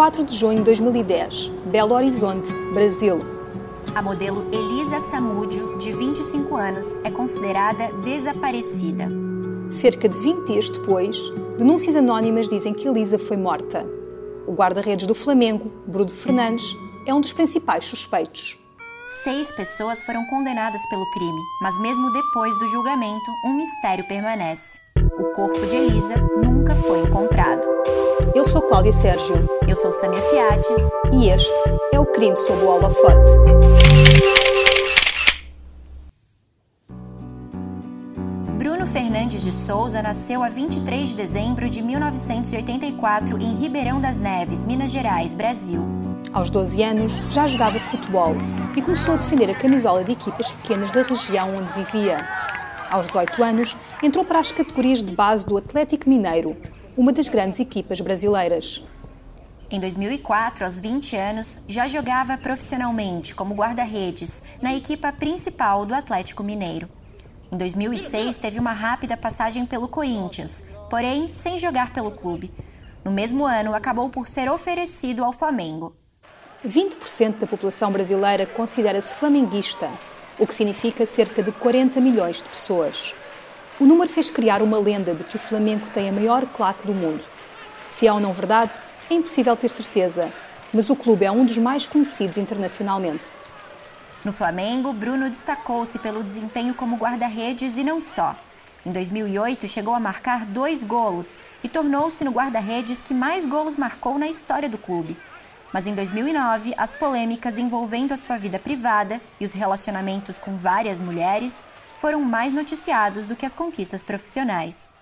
4 de junho de 2010, Belo Horizonte, Brasil. A modelo Elisa Samúdio, de 25 anos, é considerada desaparecida. Cerca de 20 dias depois, denúncias anónimas dizem que Elisa foi morta. O guarda-redes do Flamengo, Bruno Fernandes, é um dos principais suspeitos. Seis pessoas foram condenadas pelo crime, mas mesmo depois do julgamento, um mistério permanece. O corpo de Elisa nunca foi encontrado. Eu sou Cláudia Sérgio. Eu sou Samia Fiates. E este é o Crime sob o Holofote. Bruno Fernandes de Souza nasceu a 23 de dezembro de 1984 em Ribeirão das Neves, Minas Gerais, Brasil. Aos 12 anos, já jogava futebol e começou a defender a camisola de equipas pequenas da região onde vivia. Aos 18 anos, entrou para as categorias de base do Atlético Mineiro, uma das grandes equipas brasileiras. Em 2004, aos 20 anos, já jogava profissionalmente como guarda-redes na equipa principal do Atlético Mineiro. Em 2006, teve uma rápida passagem pelo Corinthians, porém sem jogar pelo clube. No mesmo ano, acabou por ser oferecido ao Flamengo. 20% da população brasileira considera-se flamenguista, o que significa cerca de 40 milhões de pessoas. O número fez criar uma lenda de que o Flamengo tem a maior claque do mundo. Se é ou não verdade, é impossível ter certeza, mas o clube é um dos mais conhecidos internacionalmente. No Flamengo, Bruno destacou-se pelo desempenho como guarda-redes e não só. Em 2008, chegou a marcar dois golos e tornou-se no guarda-redes que mais golos marcou na história do clube. Mas em 2009, as polêmicas envolvendo a sua vida privada e os relacionamentos com várias mulheres foram mais noticiados do que as conquistas profissionais.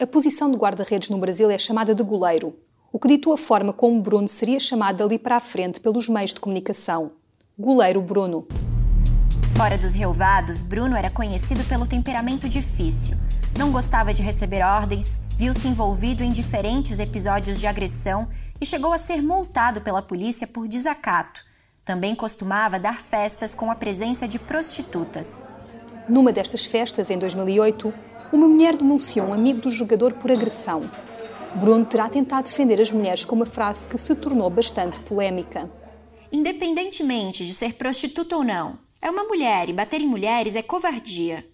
A posição de guarda-redes no Brasil é chamada de goleiro, o que ditou a forma como Bruno seria chamado dali para a frente pelos meios de comunicação. Goleiro Bruno. Fora dos relvados, Bruno era conhecido pelo temperamento difícil. Não gostava de receber ordens, viu-se envolvido em diferentes episódios de agressão e chegou a ser multado pela polícia por desacato. Também costumava dar festas com a presença de prostitutas. Numa destas festas, em 2008, uma mulher denunciou um amigo do jogador por agressão. Bruno terá tentado defender as mulheres com uma frase que se tornou bastante polémica. Independentemente de ser prostituta ou não, é uma mulher e bater em mulheres é covardia.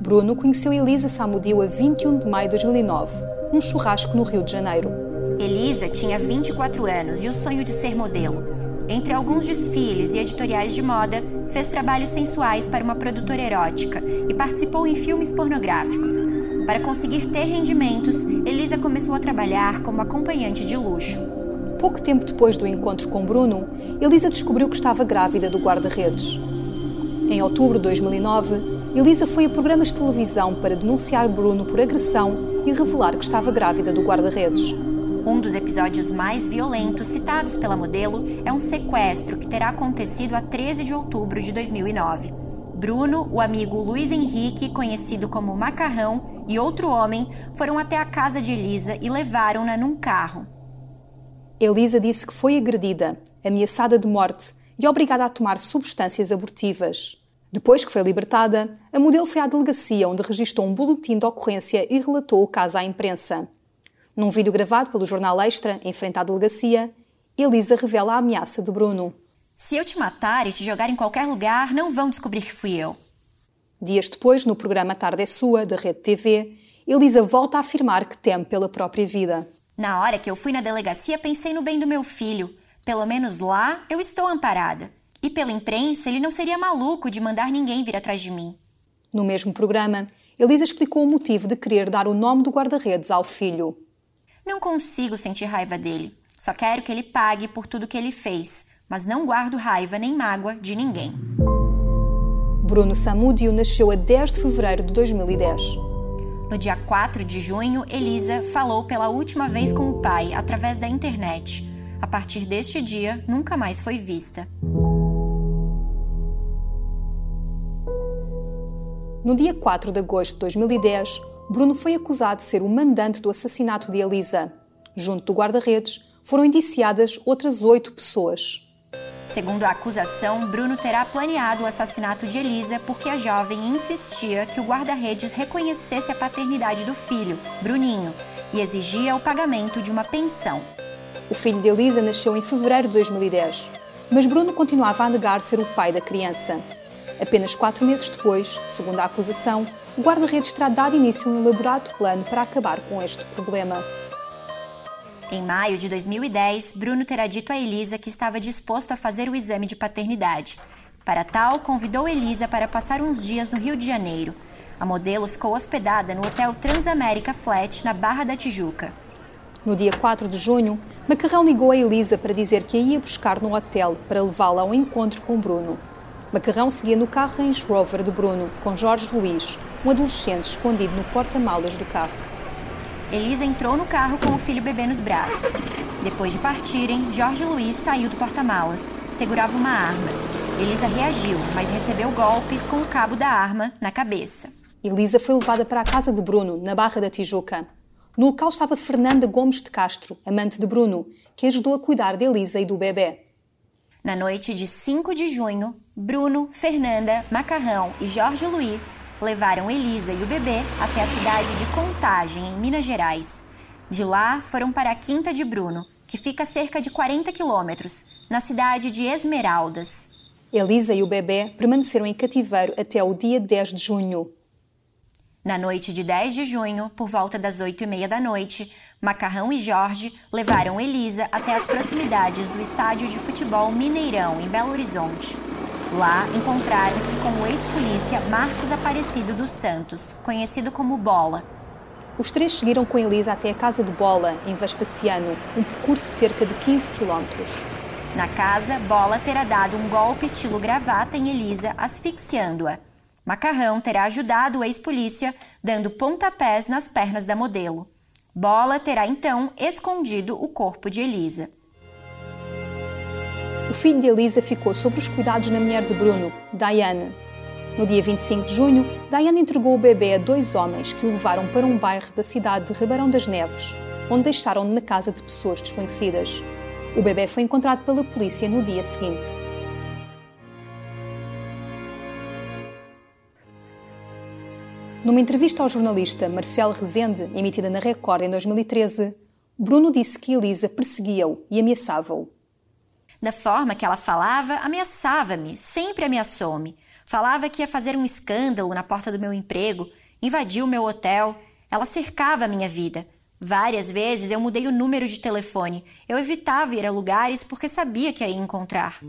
Bruno conheceu Elisa Samudio a 21 de maio de 2009, num churrasco no Rio de Janeiro. Elisa tinha 24 anos e o sonho de ser modelo. Entre alguns desfiles e editoriais de moda, fez trabalhos sensuais para uma produtora erótica e participou em filmes pornográficos. Para conseguir ter rendimentos, Elisa começou a trabalhar como acompanhante de luxo. Pouco tempo depois do encontro com Bruno, Elisa descobriu que estava grávida do guarda-redes. Em outubro de 2009, Elisa foi a programas de televisão para denunciar Bruno por agressão e revelar que estava grávida do guarda-redes. Um dos episódios mais violentos citados pela modelo é um sequestro que terá acontecido a 13 de outubro de 2009. Bruno, o amigo Luiz Henrique, conhecido como Macarrão, e outro homem foram até a casa de Elisa e levaram-na num carro. Elisa disse que foi agredida, ameaçada de morte e obrigada a tomar substâncias abortivas. Depois que foi libertada, a modelo foi à delegacia onde registrou um boletim de ocorrência e relatou o caso à imprensa. Num vídeo gravado pelo jornal Extra, em frente à delegacia, Elisa revela a ameaça do Bruno. Se eu te matar e te jogar em qualquer lugar, não vão descobrir que fui eu. Dias depois, no programa Tarde é Sua, da Rede TV, Elisa volta a afirmar que teme pela própria vida. Na hora que eu fui na delegacia, pensei no bem do meu filho. Pelo menos lá eu estou amparada. E pela imprensa, ele não seria maluco de mandar ninguém vir atrás de mim. No mesmo programa, Elisa explicou o motivo de querer dar o nome do guarda-redes ao filho. Não consigo sentir raiva dele. Só quero que ele pague por tudo que ele fez, mas não guardo raiva nem mágoa de ninguém. Bruno Samudio nasceu a 10 de fevereiro de 2010. No dia 4 de junho, Elisa falou pela última vez com o pai através da internet. A partir deste dia, nunca mais foi vista. No dia 4 de agosto de 2010, Bruno foi acusado de ser o mandante do assassinato de Elisa. Junto do guarda-redes, foram indiciadas outras oito pessoas. Segundo a acusação, Bruno terá planeado o assassinato de Elisa porque a jovem insistia que o guarda-redes reconhecesse a paternidade do filho, Bruninho, e exigia o pagamento de uma pensão. O filho de Elisa nasceu em fevereiro de 2010, mas Bruno continuava a negar ser o pai da criança. Apenas quatro meses depois, segundo a acusação, o guarda-redes terá dado início a um elaborado plano para acabar com este problema. Em maio de 2010, Bruno terá dito a Elisa que estava disposto a fazer o exame de paternidade. Para tal, convidou Elisa para passar uns dias no Rio de Janeiro. A modelo ficou hospedada no Hotel Transamérica Flat, na Barra da Tijuca. No dia 4 de junho, Macarrão ligou a Elisa para dizer que a ia buscar no hotel para levá-la ao encontro com Bruno. Macarrão seguia no carro Range Rover de Bruno, com Jorge Luís, um adolescente escondido no porta-malas do carro. Elisa entrou no carro com o filho bebê nos braços. Depois de partirem, Jorge Luiz saiu do porta-malas. Segurava uma arma. Elisa reagiu, mas recebeu golpes com o cabo da arma na cabeça. Elisa foi levada para a casa de Bruno, na Barra da Tijuca. No local estava Fernanda Gomes de Castro, amante de Bruno, que ajudou a cuidar de Elisa e do bebê. Na noite de 5 de junho, Bruno, Fernanda, Macarrão e Jorge Luiz levaram Elisa e o bebê até a cidade de Contagem, em Minas Gerais. De lá, foram para a Quinta de Bruno, que fica a cerca de 40 quilômetros, na cidade de Esmeraldas. Elisa e o bebê permaneceram em cativeiro até o dia 10 de junho. Na noite de 10 de junho, por volta das 8 e meia da noite, Macarrão e Jorge levaram Elisa até as proximidades do estádio de futebol Mineirão, em Belo Horizonte. Lá, encontraram-se com o ex-polícia Marcos Aparecido dos Santos, conhecido como Bola. Os três seguiram com Elisa até a casa de Bola, em Vespasiano, um percurso de cerca de 15 quilómetros. Na casa, Bola terá dado um golpe estilo gravata em Elisa, asfixiando-a. Macarrão terá ajudado o ex-polícia, dando pontapés nas pernas da modelo. Bola terá então escondido o corpo de Elisa. O filho de Elisa ficou sob os cuidados da mulher de Bruno, Diana. No dia 25 de junho, Diana entregou o bebê a dois homens que o levaram para um bairro da cidade de Ribeirão das Neves, onde deixaram na casa de pessoas desconhecidas. O bebê foi encontrado pela polícia no dia seguinte. Numa entrevista ao jornalista Marcelo Rezende, emitida na Record em 2013, Bruno disse que Elisa perseguia-o e ameaçava-o. Da forma que ela falava, ameaçava-me, sempre ameaçou-me. Falava que ia fazer um escândalo na porta do meu emprego, invadiu o meu hotel, ela cercava a minha vida. Várias vezes eu mudei o número de telefone. Eu evitava ir a lugares porque sabia que a ia encontrar.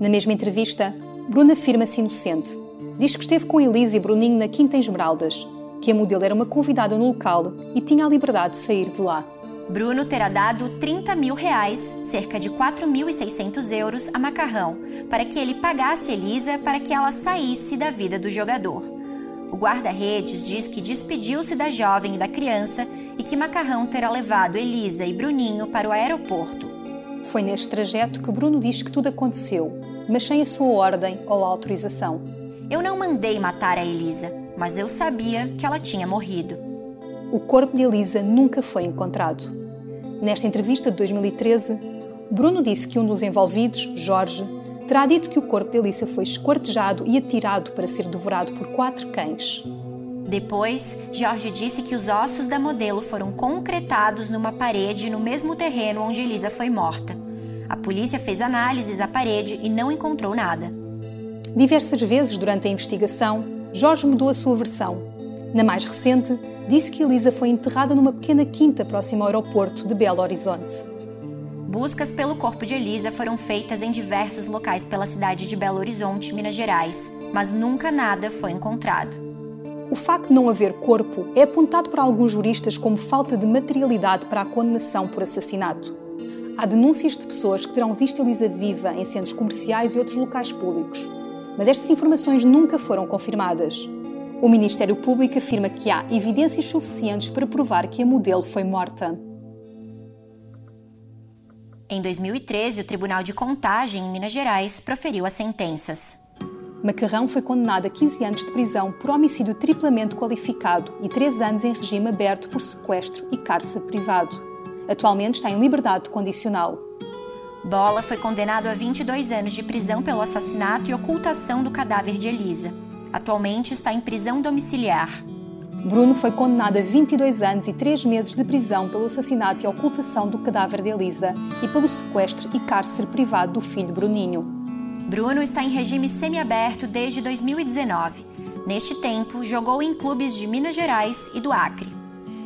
Na mesma entrevista, Bruno afirma-se inocente diz que esteve com Elise e Bruninho na Quinta Esmeraldas, que a modelo era uma convidada no local e tinha a liberdade de sair de lá. Bruno terá dado 30 mil reais, cerca de 4.600 euros, a Macarrão, para que ele pagasse Elisa para que ela saísse da vida do jogador. O guarda-redes diz que despediu-se da jovem e da criança e que Macarrão terá levado Elisa e Bruninho para o aeroporto. Foi neste trajeto que Bruno diz que tudo aconteceu, mas sem a sua ordem ou autorização. Eu não mandei matar a Elisa, mas eu sabia que ela tinha morrido. O corpo de Elisa nunca foi encontrado. Nesta entrevista de 2013, Bruno disse que um dos envolvidos, Jorge, terá dito que o corpo de Elisa foi esquartejado e atirado para ser devorado por quatro cães. Depois, Jorge disse que os ossos da modelo foram concretados numa parede no mesmo terreno onde Elisa foi morta. A polícia fez análises à parede e não encontrou nada. Diversas vezes durante a investigação, Jorge mudou a sua versão. Na mais recente, disse que Elisa foi enterrada numa pequena quinta próxima ao aeroporto de Belo Horizonte. Buscas pelo corpo de Elisa foram feitas em diversos locais pela cidade de Belo Horizonte, Minas Gerais, mas nunca nada foi encontrado. O facto de não haver corpo é apontado por alguns juristas como falta de materialidade para a condenação por assassinato. Há denúncias de pessoas que terão visto Elisa viva em centros comerciais e outros locais públicos, mas estas informações nunca foram confirmadas. O Ministério Público afirma que há evidências suficientes para provar que a modelo foi morta. Em 2013, o Tribunal de Contagem, em Minas Gerais, proferiu as sentenças. Macarrão foi condenado a 15 anos de prisão por homicídio triplamente qualificado e 3 anos em regime aberto por sequestro e cárcere privado. Atualmente está em liberdade condicional. Bola foi condenado a 22 anos de prisão pelo assassinato e ocultação do cadáver de Elisa. Atualmente está em prisão domiciliar. Bruno foi condenado a 22 anos e 3 meses de prisão pelo assassinato e ocultação do cadáver de Elisa e pelo sequestro e cárcere privado do filho Bruninho. Bruno está em regime semiaberto desde 2019. Neste tempo, jogou em clubes de Minas Gerais e do Acre.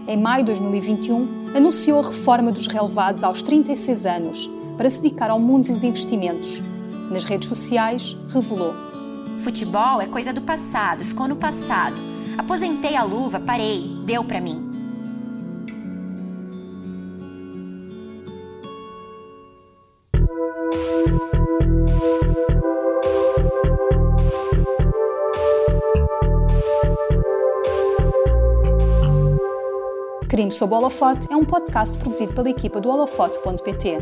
Em maio de 2021, anunciou a reforma dos relevados aos 36 anos para se dedicar ao mundo dos investimentos. Nas redes sociais, revelou: Futebol é coisa do passado, ficou no passado. Aposentei a luva, parei, deu para mim. Crime sob Holofote é um podcast produzido pela equipa do holofote.pt.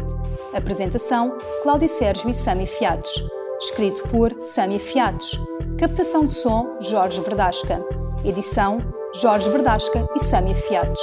Apresentação: Cláudia Sérgio e Sami Fiates. Escrito por Sami Fiates. Captação de som: Jorge Verdasca. Edição: Jorge Verdasca e Sami Fiates.